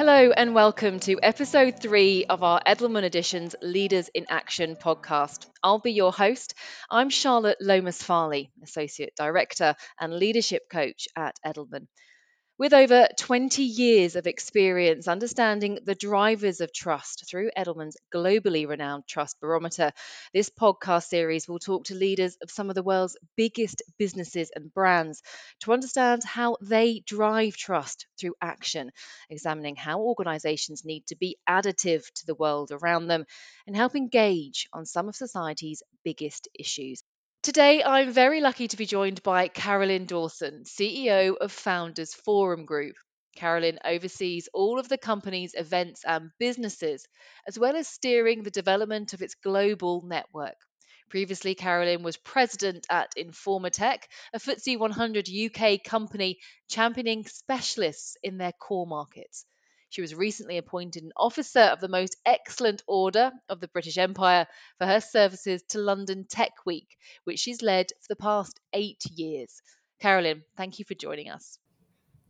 Hello and welcome to episode three of our Edelman Editions Leaders in Action podcast. I'll be your host. I'm Charlotte Lomas Farley, Associate Director and Leadership Coach at Edelman. With over 20 years of experience understanding the drivers of trust through Edelman's globally renowned Trust Barometer, this podcast series will talk to leaders of some of the world's biggest businesses and brands to understand how they drive trust through action, examining how organizations need to be additive to the world around them, and help engage on some of society's biggest issues. Today, I'm very lucky to be joined by Carolyn Dawson, CEO of Founders Forum Group. Carolyn oversees all of the company's events and businesses, as well as steering the development of its global network. Previously, Carolyn was president at Informa Tech, a FTSE 100 UK company championing specialists in their core markets. She was recently appointed an Officer of the Most Excellent Order of the British Empire for her services to London Tech Week, which she's led for the past eight years. Carolyn, thank you for joining us.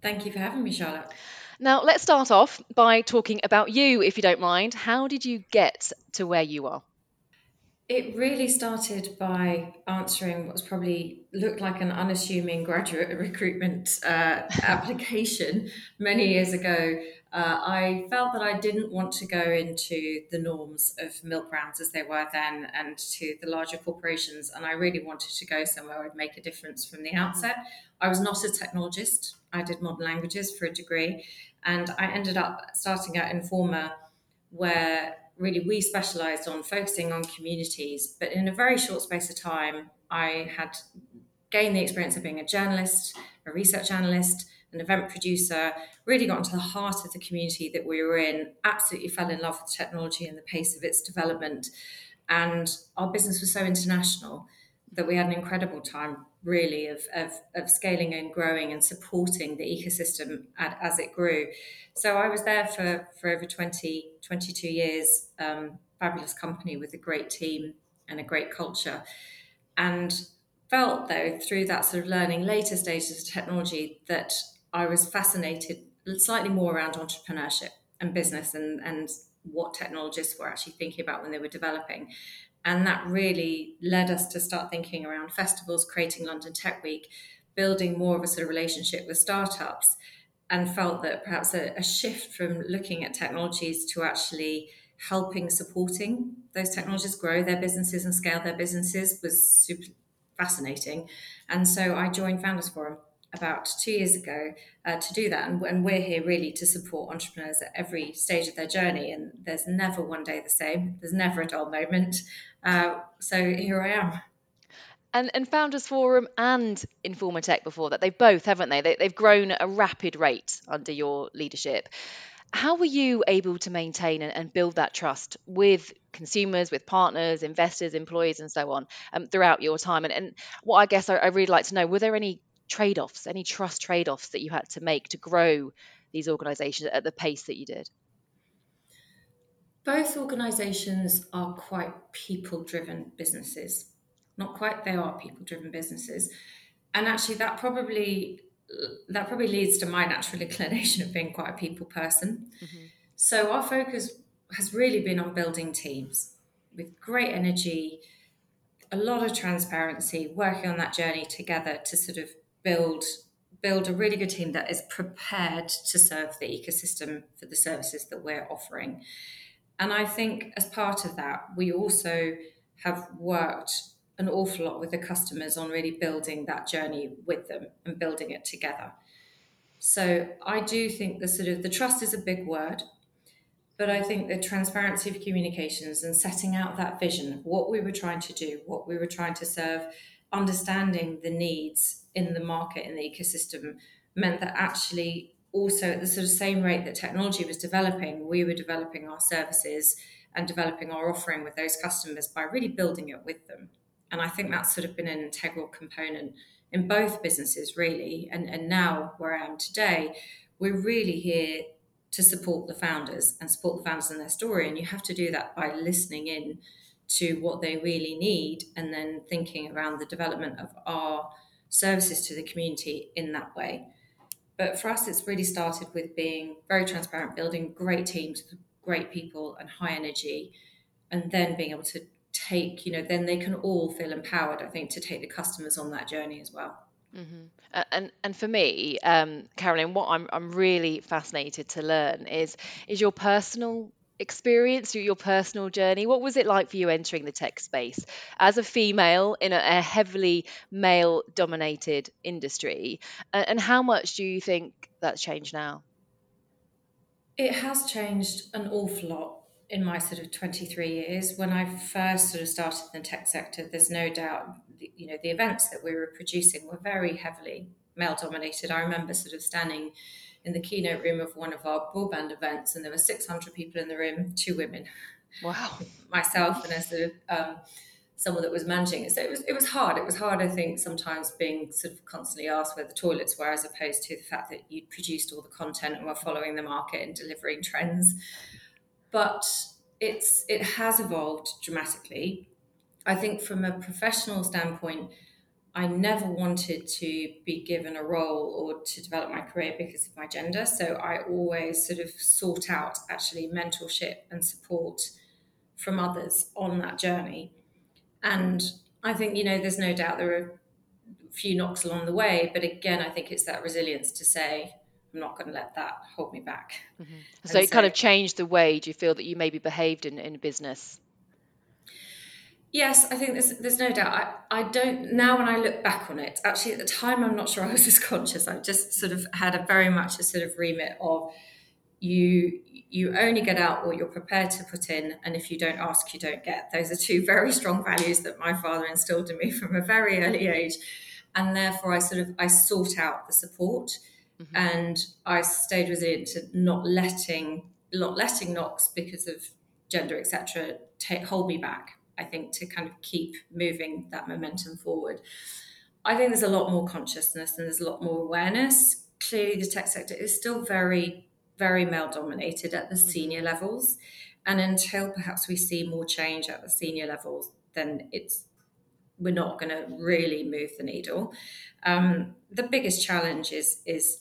Thank you for having me, Charlotte. Now, let's start off by talking about you, if you don't mind. How did you get to where you are? It really started by answering what's probably looked like an unassuming graduate recruitment uh, application many years ago. Uh, I felt that I didn't want to go into the norms of milk brands as they were then and to the larger corporations, and I really wanted to go somewhere I'd make a difference from the outset. I was not a technologist, I did modern languages for a degree, and I ended up starting at Informa, where really we specialized on focusing on communities. But in a very short space of time, I had gained the experience of being a journalist, a research analyst, an event producer, really got into the heart of the community that we were in, absolutely fell in love with technology and the pace of its development. And our business was so international that we had an incredible time really of, of, of scaling and growing and supporting the ecosystem as it grew. So I was there for, for over 20, 22 years, um, fabulous company with a great team and a great culture. And felt though through that sort of learning later stages of technology that I was fascinated slightly more around entrepreneurship and business and, and what technologists were actually thinking about when they were developing. And that really led us to start thinking around festivals, creating London Tech Week, building more of a sort of relationship with startups, and felt that perhaps a, a shift from looking at technologies to actually helping supporting those technologies grow their businesses and scale their businesses was super fascinating. And so I joined Founders Forum about two years ago uh, to do that. And, and, we're here really to support entrepreneurs at every stage of their journey. And there's never one day the same, there's never a dull moment. Uh, so here I am. And, and Founders Forum and Informa Tech before that, they've both, haven't they? they? They've grown at a rapid rate under your leadership. How were you able to maintain and, and build that trust with consumers, with partners, investors, employees, and so on um, throughout your time? And, and what I guess I, I really like to know were there any trade offs, any trust trade offs that you had to make to grow these organizations at the pace that you did? Both organizations are quite people driven businesses. Not quite, they are people driven businesses. And actually, that probably that probably leads to my natural inclination of being quite a people person. Mm-hmm. So our focus has really been on building teams with great energy, a lot of transparency, working on that journey together to sort of build build a really good team that is prepared to serve the ecosystem for the services that we're offering. And I think as part of that, we also have worked an awful lot with the customers on really building that journey with them and building it together. So I do think the sort of the trust is a big word, but I think the transparency of communications and setting out that vision what we were trying to do, what we were trying to serve, understanding the needs in the market in the ecosystem meant that actually also at the sort of same rate that technology was developing, we were developing our services and developing our offering with those customers by really building it with them. And I think that's sort of been an integral component in both businesses, really. And, and now, where I am today, we're really here to support the founders and support the founders in their story. And you have to do that by listening in to what they really need and then thinking around the development of our services to the community in that way. But for us, it's really started with being very transparent, building great teams, great people, and high energy, and then being able to take, you know, then they can all feel empowered, I think, to take the customers on that journey as well. Mm-hmm. And and for me, um, Carolyn, what I'm I'm really fascinated to learn is is your personal experience, your personal journey. What was it like for you entering the tech space as a female in a, a heavily male-dominated industry, and, and how much do you think that's changed now? It has changed an awful lot in my sort of 23 years when i first sort of started in the tech sector there's no doubt you know the events that we were producing were very heavily male dominated. I remember sort of standing in the keynote room of one of our broadband events and there were 600 people in the room two women. Wow. Myself and a sort of um, someone that was managing it. So it was it was hard. It was hard i think sometimes being sort of constantly asked where the toilets were as opposed to the fact that you produced all the content and were following the market and delivering trends but it's it has evolved dramatically. I think from a professional standpoint, I never wanted to be given a role or to develop my career because of my gender. So I always sort of sought out actually mentorship and support from others on that journey. And I think, you know, there's no doubt there are a few knocks along the way, but again, I think it's that resilience to say, I'm not going to let that hold me back. Mm-hmm. So it so, kind of changed the way do you feel that you maybe behaved in, in business? Yes, I think there's there's no doubt. I, I don't now when I look back on it, actually at the time I'm not sure I was as conscious. I just sort of had a very much a sort of remit of you you only get out what you're prepared to put in and if you don't ask you don't get. Those are two very strong values that my father instilled in me from a very early age. And therefore I sort of I sought out the support mm-hmm. and I stayed resilient to not letting not letting knocks because of gender etc hold me back I think to kind of keep moving that momentum forward I think there's a lot more consciousness and there's a lot more awareness clearly the tech sector is still very very male dominated at the mm-hmm. senior levels and until perhaps we see more change at the senior levels then it's we're not going to really move the needle um, the biggest challenge is is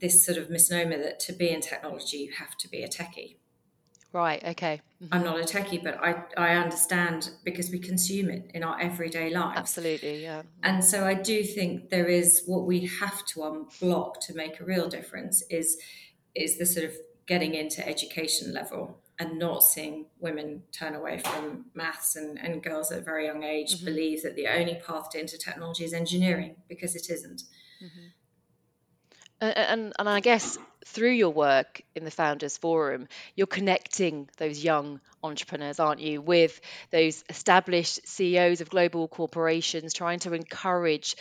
this sort of misnomer that to be in technology you have to be a techie. Right. Okay. Mm-hmm. I'm not a techie, but I I understand because we consume it in our everyday lives. Absolutely. Yeah. And so I do think there is what we have to unblock to make a real difference is is the sort of getting into education level and not seeing women turn away from maths and, and girls at a very young age mm-hmm. believe that the only path to into technology is engineering because it isn't. Mm-hmm. And, and I guess through your work in the Founders Forum, you're connecting those young entrepreneurs, aren't you, with those established CEOs of global corporations, trying to encourage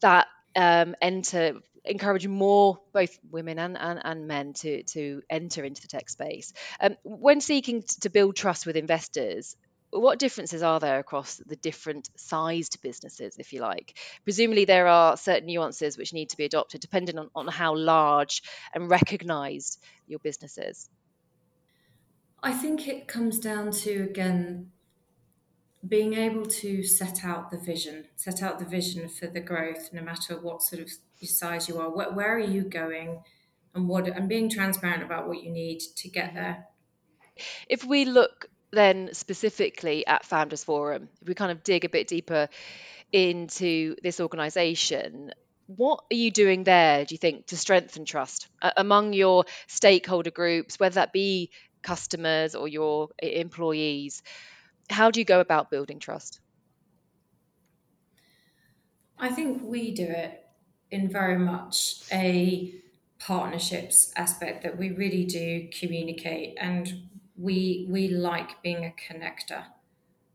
that um, enter encourage more both women and, and, and men to to enter into the tech space. Um, when seeking to build trust with investors, what differences are there across the different sized businesses, if you like? Presumably, there are certain nuances which need to be adopted depending on, on how large and recognized your business is. I think it comes down to, again, being able to set out the vision, set out the vision for the growth, no matter what sort of size you are. Where, where are you going, and what, and being transparent about what you need to get there. If we look then specifically at Founders Forum, if we kind of dig a bit deeper into this organization, what are you doing there, do you think, to strengthen trust uh, among your stakeholder groups, whether that be customers or your employees? How do you go about building trust? I think we do it in very much a partnerships aspect that we really do communicate and we we like being a connector.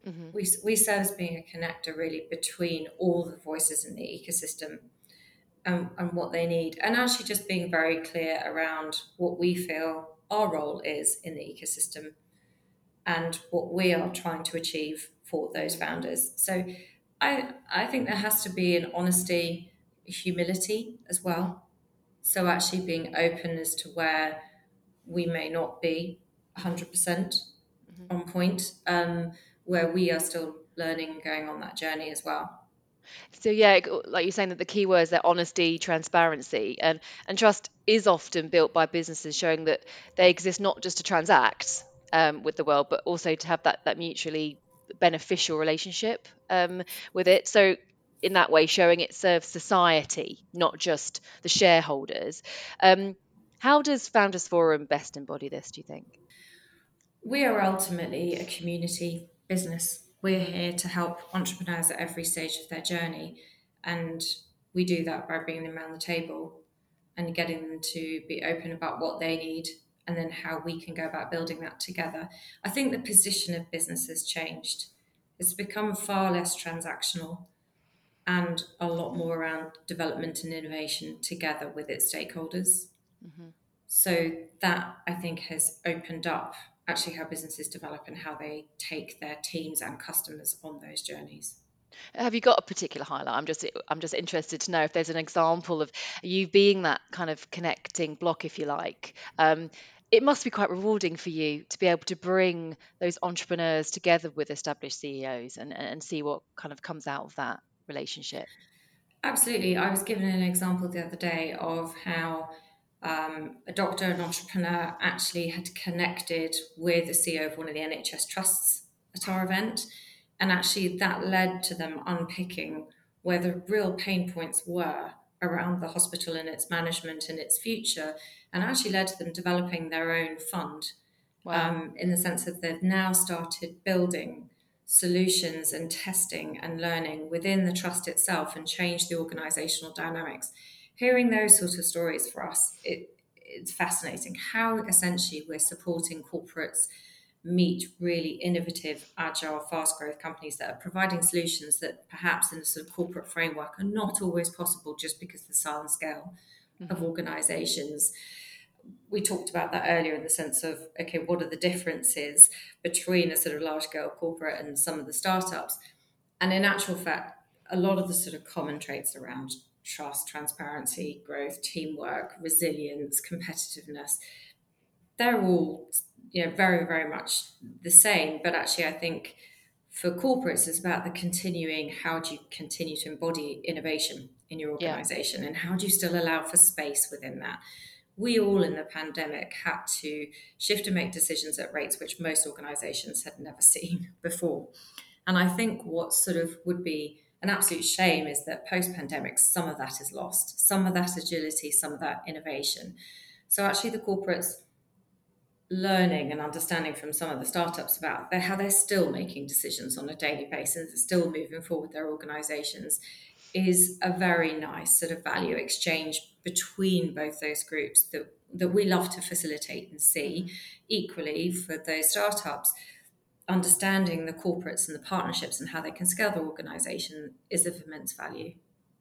Mm-hmm. We, we serve as being a connector really between all the voices in the ecosystem and, and what they need, and actually just being very clear around what we feel our role is in the ecosystem and what we are trying to achieve for those founders. So I I think there has to be an honesty, humility as well. So actually being open as to where we may not be 100% mm hmm on point, um, where we are still learning and going on that journey as well. So yeah, like you're saying that the key words are honesty, transparency, and and trust is often built by businesses showing that they exist not just to transact um, with the world, but also to have that that mutually beneficial relationship um, with it. So in that way, showing it serves society, not just the shareholders. Um, how does Founders Forum best embody this? Do you think? We are ultimately a community business we're here to help entrepreneurs at every stage of their journey. And we do that by bringing them around the table and getting them to be open about what they need and then how we can go about building that together. I think the position of business has changed. It's become far less transactional and a lot more around development and innovation together with its stakeholders. Mm-hmm. So that I think has opened up actually how businesses develop and how they take their teams and customers on those journeys. Have you got a particular highlight? I'm just I'm just interested to know if there's an example of you being that kind of connecting block, if you like. Um, it must be quite rewarding for you to be able to bring those entrepreneurs together with established CEOs and, and see what kind of comes out of that relationship. Absolutely. I was given an example the other day of how um, a doctor, an entrepreneur, actually had connected with the CEO of one of the NHS trusts at our event. And actually, that led to them unpicking where the real pain points were around the hospital and its management and its future, and actually led to them developing their own fund wow. um, in the sense that they've now started building solutions and testing and learning within the trust itself and change the organizational dynamics hearing those sort of stories for us, it, it's fascinating how essentially we're supporting corporates meet really innovative, agile, fast growth companies that are providing solutions that perhaps in a sort of corporate framework are not always possible just because the size and scale mm-hmm. of organizations. We talked about that earlier in the sense of okay, what are the differences between a sort of large scale corporate and some of the startups? And in actual fact, a lot of the sort of common traits around trust, transparency, growth, teamwork, resilience, competitiveness. They're all you know very very much the same, but actually I think for corporates it's about the continuing how do you continue to embody innovation in your organization yeah. and how do you still allow for space within that we all in the pandemic had to shift and make decisions at rates which most organizations had never seen before and i think what sort of would be an absolute shame is that post pandemic, some of that is lost, some of that agility, some of that innovation. So, actually, the corporates learning and understanding from some of the startups about how they're still making decisions on a daily basis, still moving forward their organizations, is a very nice sort of value exchange between both those groups that, that we love to facilitate and see. Equally, for those startups, understanding the corporates and the partnerships and how they can scale their organization is of immense value.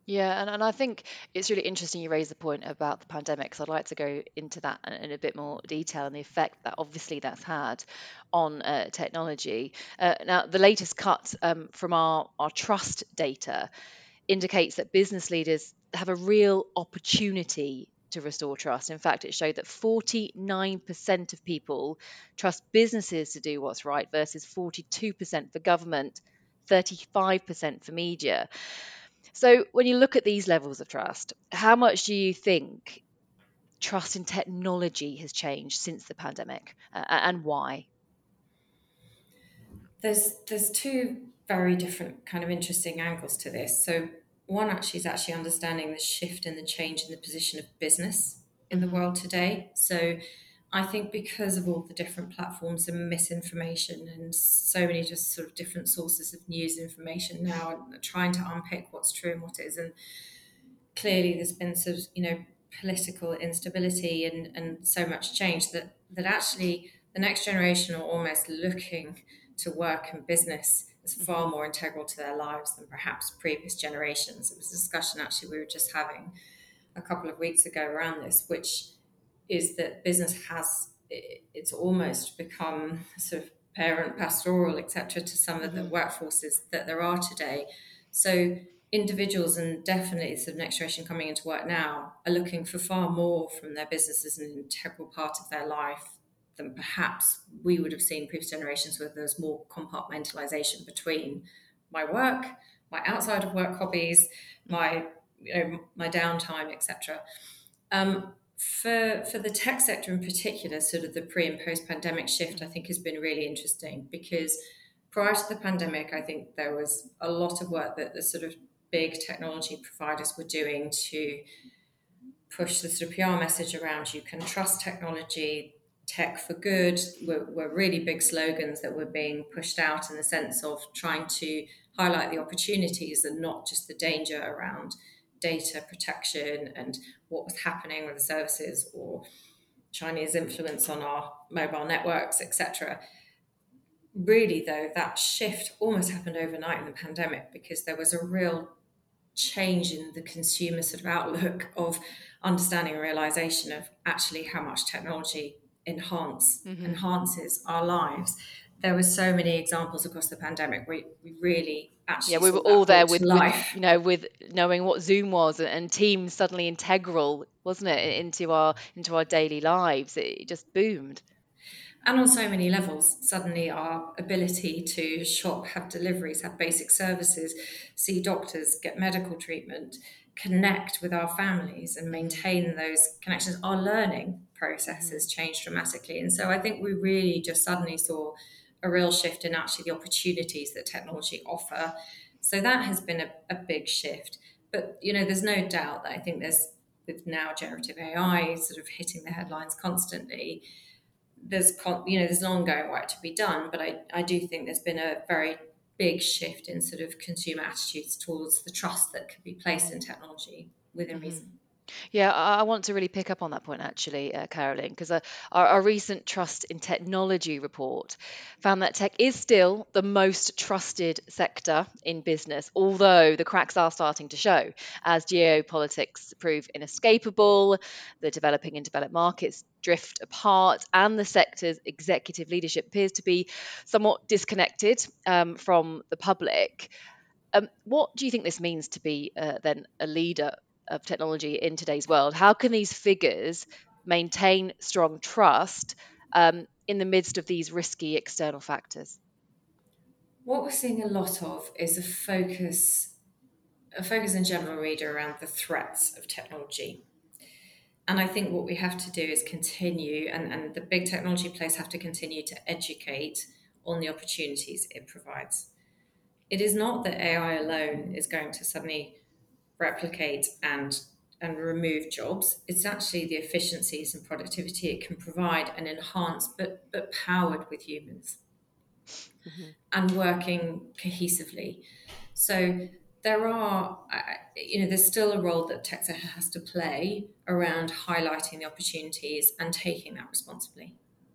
Yeah, and, and I think it's really interesting you raise the point about the pandemic. So I'd like to go into that in a bit more detail and the effect that obviously that's had on uh, technology. Uh, now, the latest cut um, from our, our trust data indicates that business leaders have a real opportunity to restore trust. In fact, it showed that 49% of people trust businesses to do what's right versus 42% for government, 35% for media. So, when you look at these levels of trust, how much do you think trust in technology has changed since the pandemic uh, and why? There's there's two very different kind of interesting angles to this. So one actually is actually understanding the shift and the change in the position of business in the mm-hmm. world today. So I think because of all the different platforms and misinformation and so many just sort of different sources of news information now and trying to unpick what's true and what isn't. Clearly there's been sort of, you know, political instability and, and so much change that that actually the next generation are almost looking to work and business is far more integral to their lives than perhaps previous generations. It was a discussion actually we were just having a couple of weeks ago around this, which is that business has it's almost become sort of parent pastoral, etc., to some of the mm-hmm. workforces that there are today. So individuals and definitely the next generation coming into work now are looking for far more from their business as an integral part of their life than perhaps we would have seen previous generations where there's more compartmentalization between my work, my outside of work hobbies, my you know my downtime, etc. Um, for for the tech sector in particular, sort of the pre and post pandemic shift, I think has been really interesting because prior to the pandemic, I think there was a lot of work that the sort of big technology providers were doing to push the sort of PR message around you can trust technology, tech for good were, were really big slogans that were being pushed out in the sense of trying to highlight the opportunities and not just the danger around data protection and what was happening with the services or Chinese influence on our mobile networks, etc. Really, though, that shift almost happened overnight in the pandemic because there was a real change in the consumer sort of outlook of understanding and realization of actually how much technology enhance mm-hmm. enhances our lives. There were so many examples across the pandemic. We, we really actually yeah we were all there with, with, you know with knowing what Zoom was and Teams suddenly integral, wasn't it, into our into our daily lives? It just boomed and on so many levels suddenly our ability to shop have deliveries have basic services see doctors get medical treatment connect with our families and maintain those connections our learning processes mm. changed dramatically and so i think we really just suddenly saw a real shift in actually the opportunities that technology offer so that has been a, a big shift but you know there's no doubt that i think there's with now generative ai sort of hitting the headlines constantly there's you know there's an ongoing work to be done, but I, I do think there's been a very big shift in sort of consumer attitudes towards the trust that could be placed in technology within mm-hmm. reason. Yeah, I want to really pick up on that point actually, uh, Caroline, because uh, our, our recent Trust in Technology report found that tech is still the most trusted sector in business, although the cracks are starting to show as geopolitics prove inescapable, the developing and developed markets drift apart, and the sector's executive leadership appears to be somewhat disconnected um, from the public. Um, what do you think this means to be uh, then a leader of technology in today's world. How can these figures maintain strong trust um, in the midst of these risky external factors? What we're seeing a lot of is a focus, a focus in general reader around the threats of technology. And I think what we have to do is continue, and, and the big technology players have to continue to educate on the opportunities it provides. It is not that AI alone is going to suddenly replicate and and remove jobs. It's actually the efficiencies and productivity it can provide and enhance, but but powered with humans mm-hmm. and working cohesively. So there are, you know, there's still a role that tech has to play around highlighting the opportunities and taking that responsibly.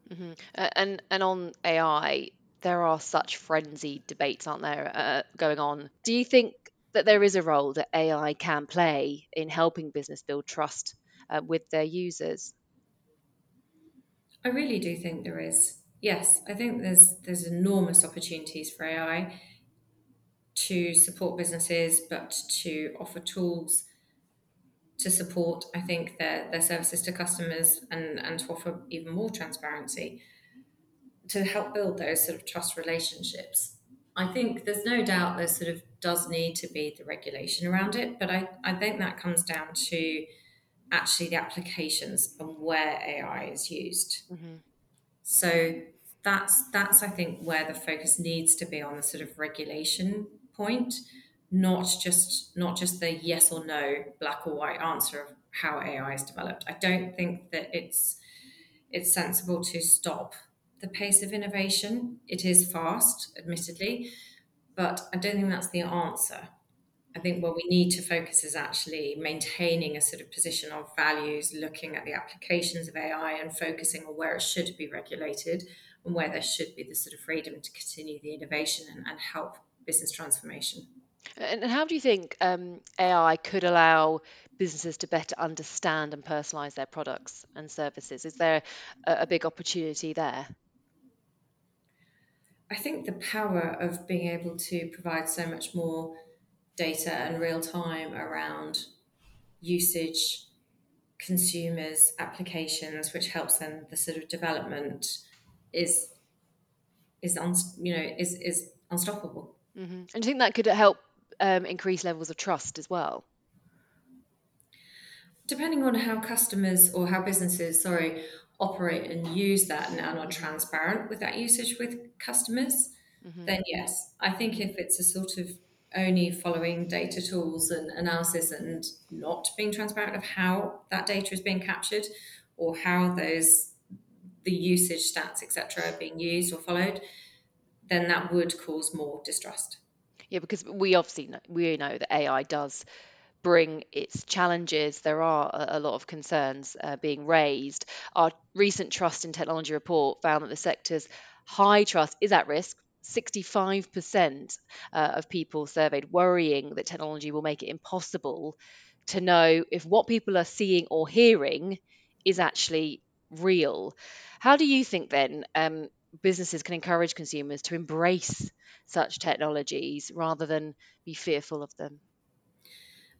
Mm-hmm. And and on AI, there are such frenzied debates, aren't there, uh, going on? Do you think that there is a role that AI can play in helping business build trust uh, with their users? I really do think there is. Yes, I think there's there's enormous opportunities for AI to support businesses, but to offer tools to support, I think, their, their services to customers and, and to offer even more transparency to help build those sort of trust relationships. I think there's no doubt there sort of does need to be the regulation around it, but I, I think that comes down to actually the applications and where AI is used. Mm-hmm. So that's that's I think where the focus needs to be on the sort of regulation point, not just not just the yes or no, black or white answer of how AI is developed. I don't think that it's it's sensible to stop the pace of innovation. It is fast, admittedly, but I don't think that's the answer. I think what we need to focus is actually maintaining a sort of position of values, looking at the applications of AI and focusing on where it should be regulated and where there should be the sort of freedom to continue the innovation and, and help business transformation. And how do you think um, AI could allow businesses to better understand and personalize their products and services? Is there a, a big opportunity there? I think the power of being able to provide so much more data and real time around usage, consumers, applications, which helps them the sort of development is is un, you know is is unstoppable. Mm-hmm. And do you think that could help um, increase levels of trust as well? Depending on how customers or how businesses, sorry, operate and use that and are transparent with that usage with customers, mm-hmm. then yes. I think if it's a sort of only following data tools and analysis and not being transparent of how that data is being captured or how those the usage stats etc are being used or followed then that would cause more distrust yeah because we obviously know, we know that ai does bring its challenges. There are a, lot of concerns uh, being raised. Our recent Trust in Technology report found that the sector's high trust is at risk. 65% uh, of people surveyed worrying that technology will make it impossible to know if what people are seeing or hearing is actually real. How do you think then um, businesses can encourage consumers to embrace such technologies rather than be fearful of them?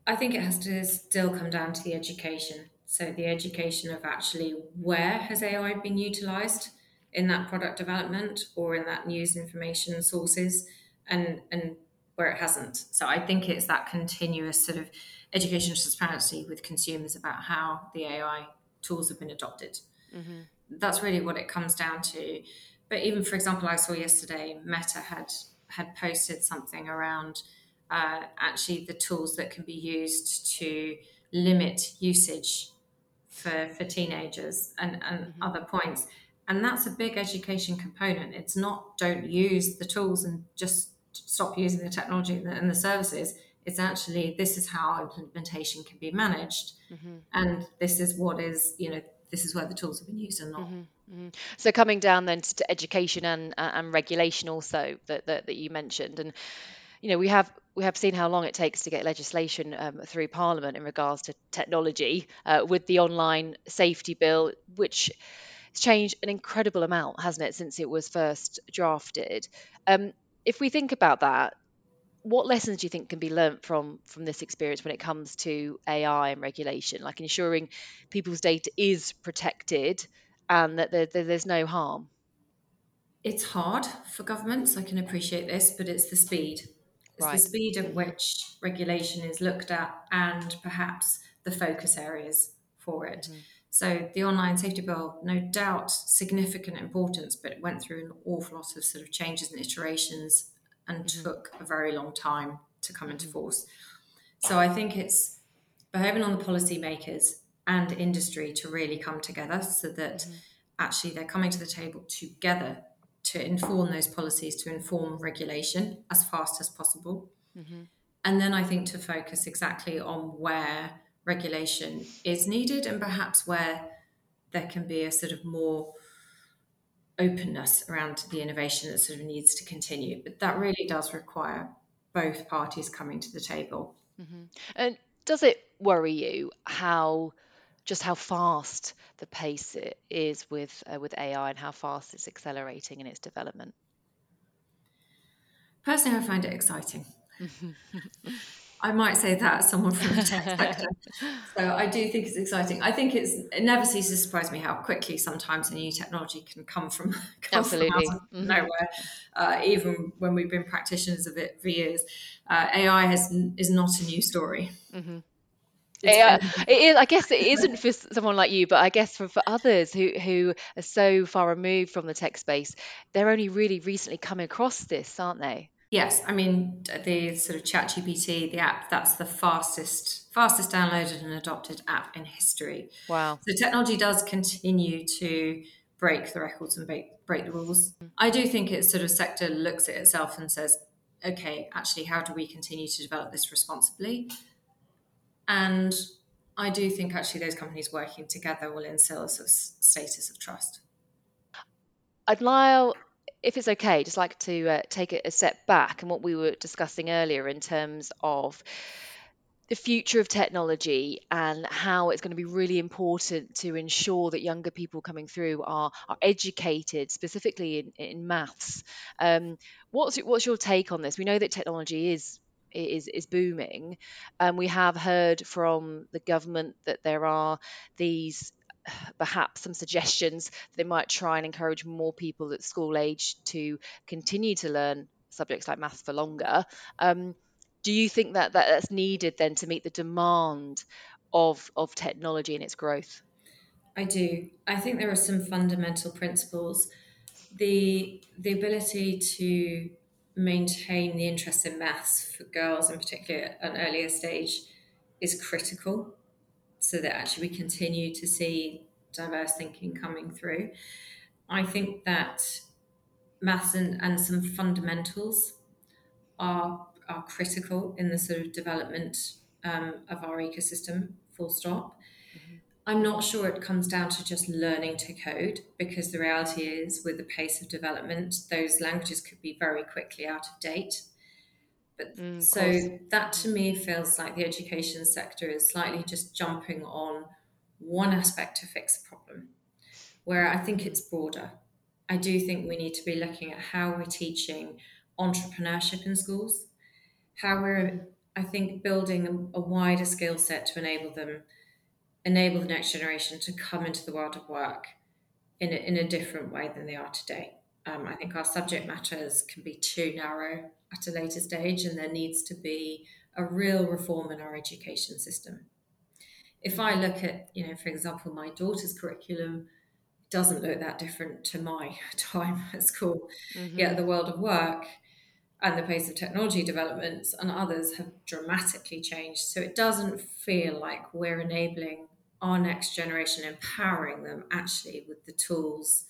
I think it has to still come down to the education. So the education of actually where has AI been utilized in that product development or in that news information sources and and where it hasn't. So I think it's that continuous sort of education transparency with consumers about how the AI tools have been adopted. Mm-hmm. That's really what it comes down to. But even for example, I saw yesterday Meta had had posted something around uh, actually the tools that can be used to limit usage for, for teenagers and, and mm-hmm. other points. And that's a big education component. It's not don't use the tools and just stop using the technology and the, and the services. It's actually this is how implementation can be managed, mm-hmm. and this is what is you know this is where the tools have been used and not. Mm-hmm. Mm-hmm. So coming down then to, to education and uh, and regulation also that, that that you mentioned, and you know we have we have seen how long it takes to get legislation um, through Parliament in regards to technology uh, with the online safety bill, which has changed an incredible amount, hasn't it, since it was first drafted? Um, if we think about that, what lessons do you think can be learnt from from this experience when it comes to AI and regulation, like ensuring people's data is protected and that there, there's no harm? It's hard for governments. I can appreciate this, but it's the speed right. the speed at which regulation is looked at and perhaps the focus areas for it. Mm-hmm. So the online safety bill, no doubt, significant importance, but it went through an awful lot of sort of changes and iterations and mm-hmm. took a very long time to come into mm-hmm. force. So I think it's behaving on the policymakers and industry to really come together so that mm-hmm. actually they're coming to the table together to inform those policies, to inform regulation as fast as possible. Mm-hmm. And then I think to focus exactly on where regulation is needed and perhaps where there can be a sort of more openness around the innovation that sort of needs to continue. But that really does require both parties coming to the table. Mm-hmm. And does it worry you how just how fast the pace is with uh, with AI and how fast it's accelerating in its development? Personally, I find it exciting. I might say that as someone from the tech sector. So I do think it's exciting. I think it's it never ceases to surprise me how quickly sometimes a new technology can come from come absolutely from mm-hmm. nowhere. Uh, even when we've been practitioners of it for years, uh, AI has is not a new story. Mm-hmm. Yeah, uh, it is. I guess it isn't for someone like you, but I guess for, for others who who are so far removed from the tech space, they're only really recently coming across this, aren't they? Yes, I mean the sort of ChatGPT, the app that's the fastest fastest downloaded and adopted app in history. Wow! So technology does continue to break the records and break, break the rules. I do think it's sort of sector looks at itself and says, okay, actually, how do we continue to develop this responsibly? And I do think actually those companies working together will instill a sort of status of trust. I'd like, if it's okay, just like to uh, take a step back and what we were discussing earlier in terms of the future of technology and how it's going to be really important to ensure that younger people coming through are, are educated specifically in, in maths. Um, what's what's your take on this? We know that technology is is is booming. And we have heard from the government that there are these perhaps some suggestions they might try and encourage more people at school age to continue to learn subjects like maths for longer. Um, do you think that, that that's needed then to meet the demand of of technology and its growth? I do. I think there are some fundamental principles. The the ability to maintain the interest in maths for girls in particular at an earlier stage is critical so that actually we continue to see diverse thinking coming through. I think that maths and, and some fundamentals are are critical in the sort of development um, of our ecosystem, full stop. I'm not sure it comes down to just learning to code because the reality is, with the pace of development, those languages could be very quickly out of date. But mm, so that to me feels like the education sector is slightly just jumping on one aspect to fix a problem, where I think it's broader. I do think we need to be looking at how we're teaching entrepreneurship in schools, how we're, I think, building a wider skill set to enable them, enable the next generation to come into the world of work in a, in a different way than they are today. Um, I think our subject matters can be too narrow at a later stage, and there needs to be a real reform in our education system. If I look at, you know, for example, my daughter's curriculum doesn't look that different to my time at school. Mm-hmm. Yet the world of work and the pace of technology developments and others have dramatically changed. So it doesn't feel like we're enabling our next generation, empowering them actually with the tools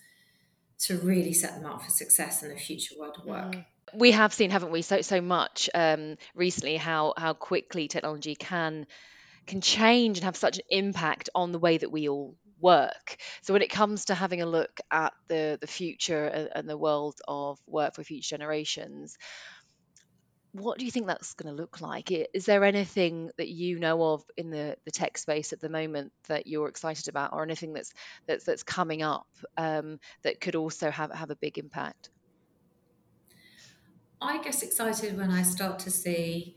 to really set them up for success in the future world of work. Mm. We have seen, haven't we, so so much um, recently how how quickly technology can can change and have such an impact on the way that we all work. So when it comes to having a look at the the future and, the world of work for future generations, what do you think that's going to look like? Is there anything that you know of in the, the tech space at the moment that you're excited about, or anything that's that's that's coming up um, that could also have have a big impact? I get excited when I start to see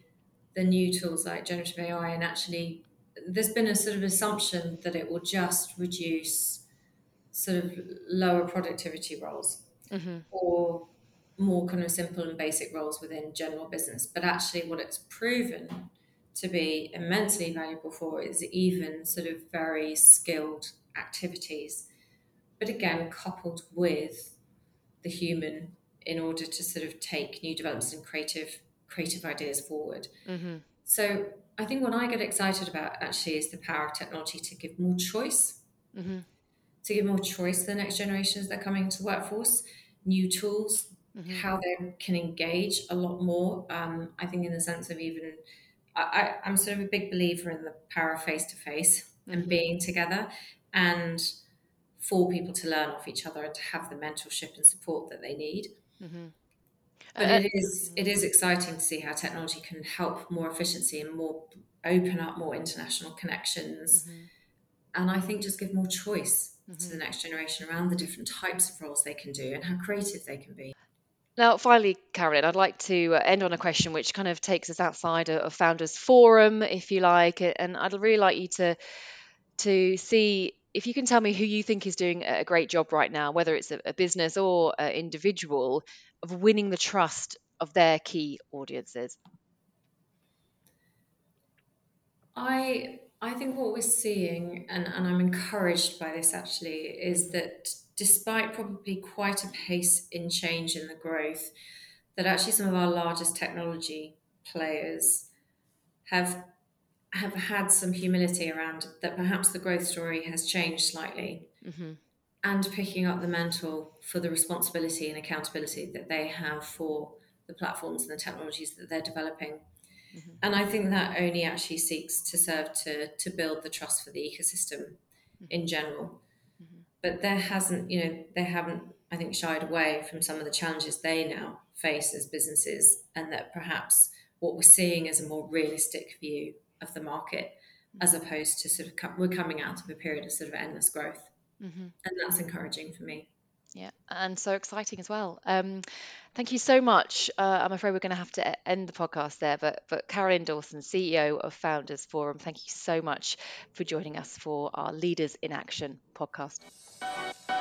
the new tools like generative AI and actually there's been a sort of assumption that it will just reduce sort of lower productivity roles mm-hmm. or more kind of simple and basic roles within general business. But actually, what it's proven to be immensely valuable for is even sort of very skilled activities. But again, coupled with the human in order to sort of take new developments and creative creative ideas forward. Mm-hmm. So I think what I get excited about actually is the power of technology to give more choice, mm-hmm. to give more choice to the next generations that are coming into the workforce, new tools, mm-hmm. how they can engage a lot more. Um, I think in the sense of even, I, am sort of a big believer in the power of face to face and mm-hmm. being together, and for people to learn off each other and to have the mentorship and support that they need. Mm-hmm. But uh, it is it is exciting to see how technology can help more efficiency and more open up more international connections. Mm-hmm. And I think just give more choice mm-hmm. to the next generation around the different types of roles they can do and how creative they can be. Now, finally, Carolyn, I'd like to uh, end on a question which kind of takes us outside of Founders Forum, if you like, and I'd really like you to to see if you can tell me who you think is doing a great job right now, whether it's a, business or an individual, of winning the trust of their key audiences? I I think what we're seeing, and, and I'm encouraged by this actually, is that despite probably quite a pace in change in the growth, that actually some of our largest technology players have have had some humility around that perhaps the growth story has changed slightly. Mm-hmm and picking up the mantle for the responsibility and accountability that they have for the platforms and the technologies that they're developing. Mm-hmm. And I think that only actually seeks to serve to, to build the trust for the ecosystem mm-hmm. in general. But there hasn't, you know, they haven't, I think, shied away from some of the challenges they now face as businesses, and that perhaps what we're seeing is a more realistic view of the market as opposed to sort of we're coming out of a period of sort of endless growth. Mm-hmm. And that's encouraging for me. Yeah, and so exciting as well. Um, thank you so much. Uh, I'm afraid we're going to have to end the podcast there, but but Carolyn Dawson, CEO of Founders Forum, thank you so much for joining us for our Leaders in Action podcast. Bye.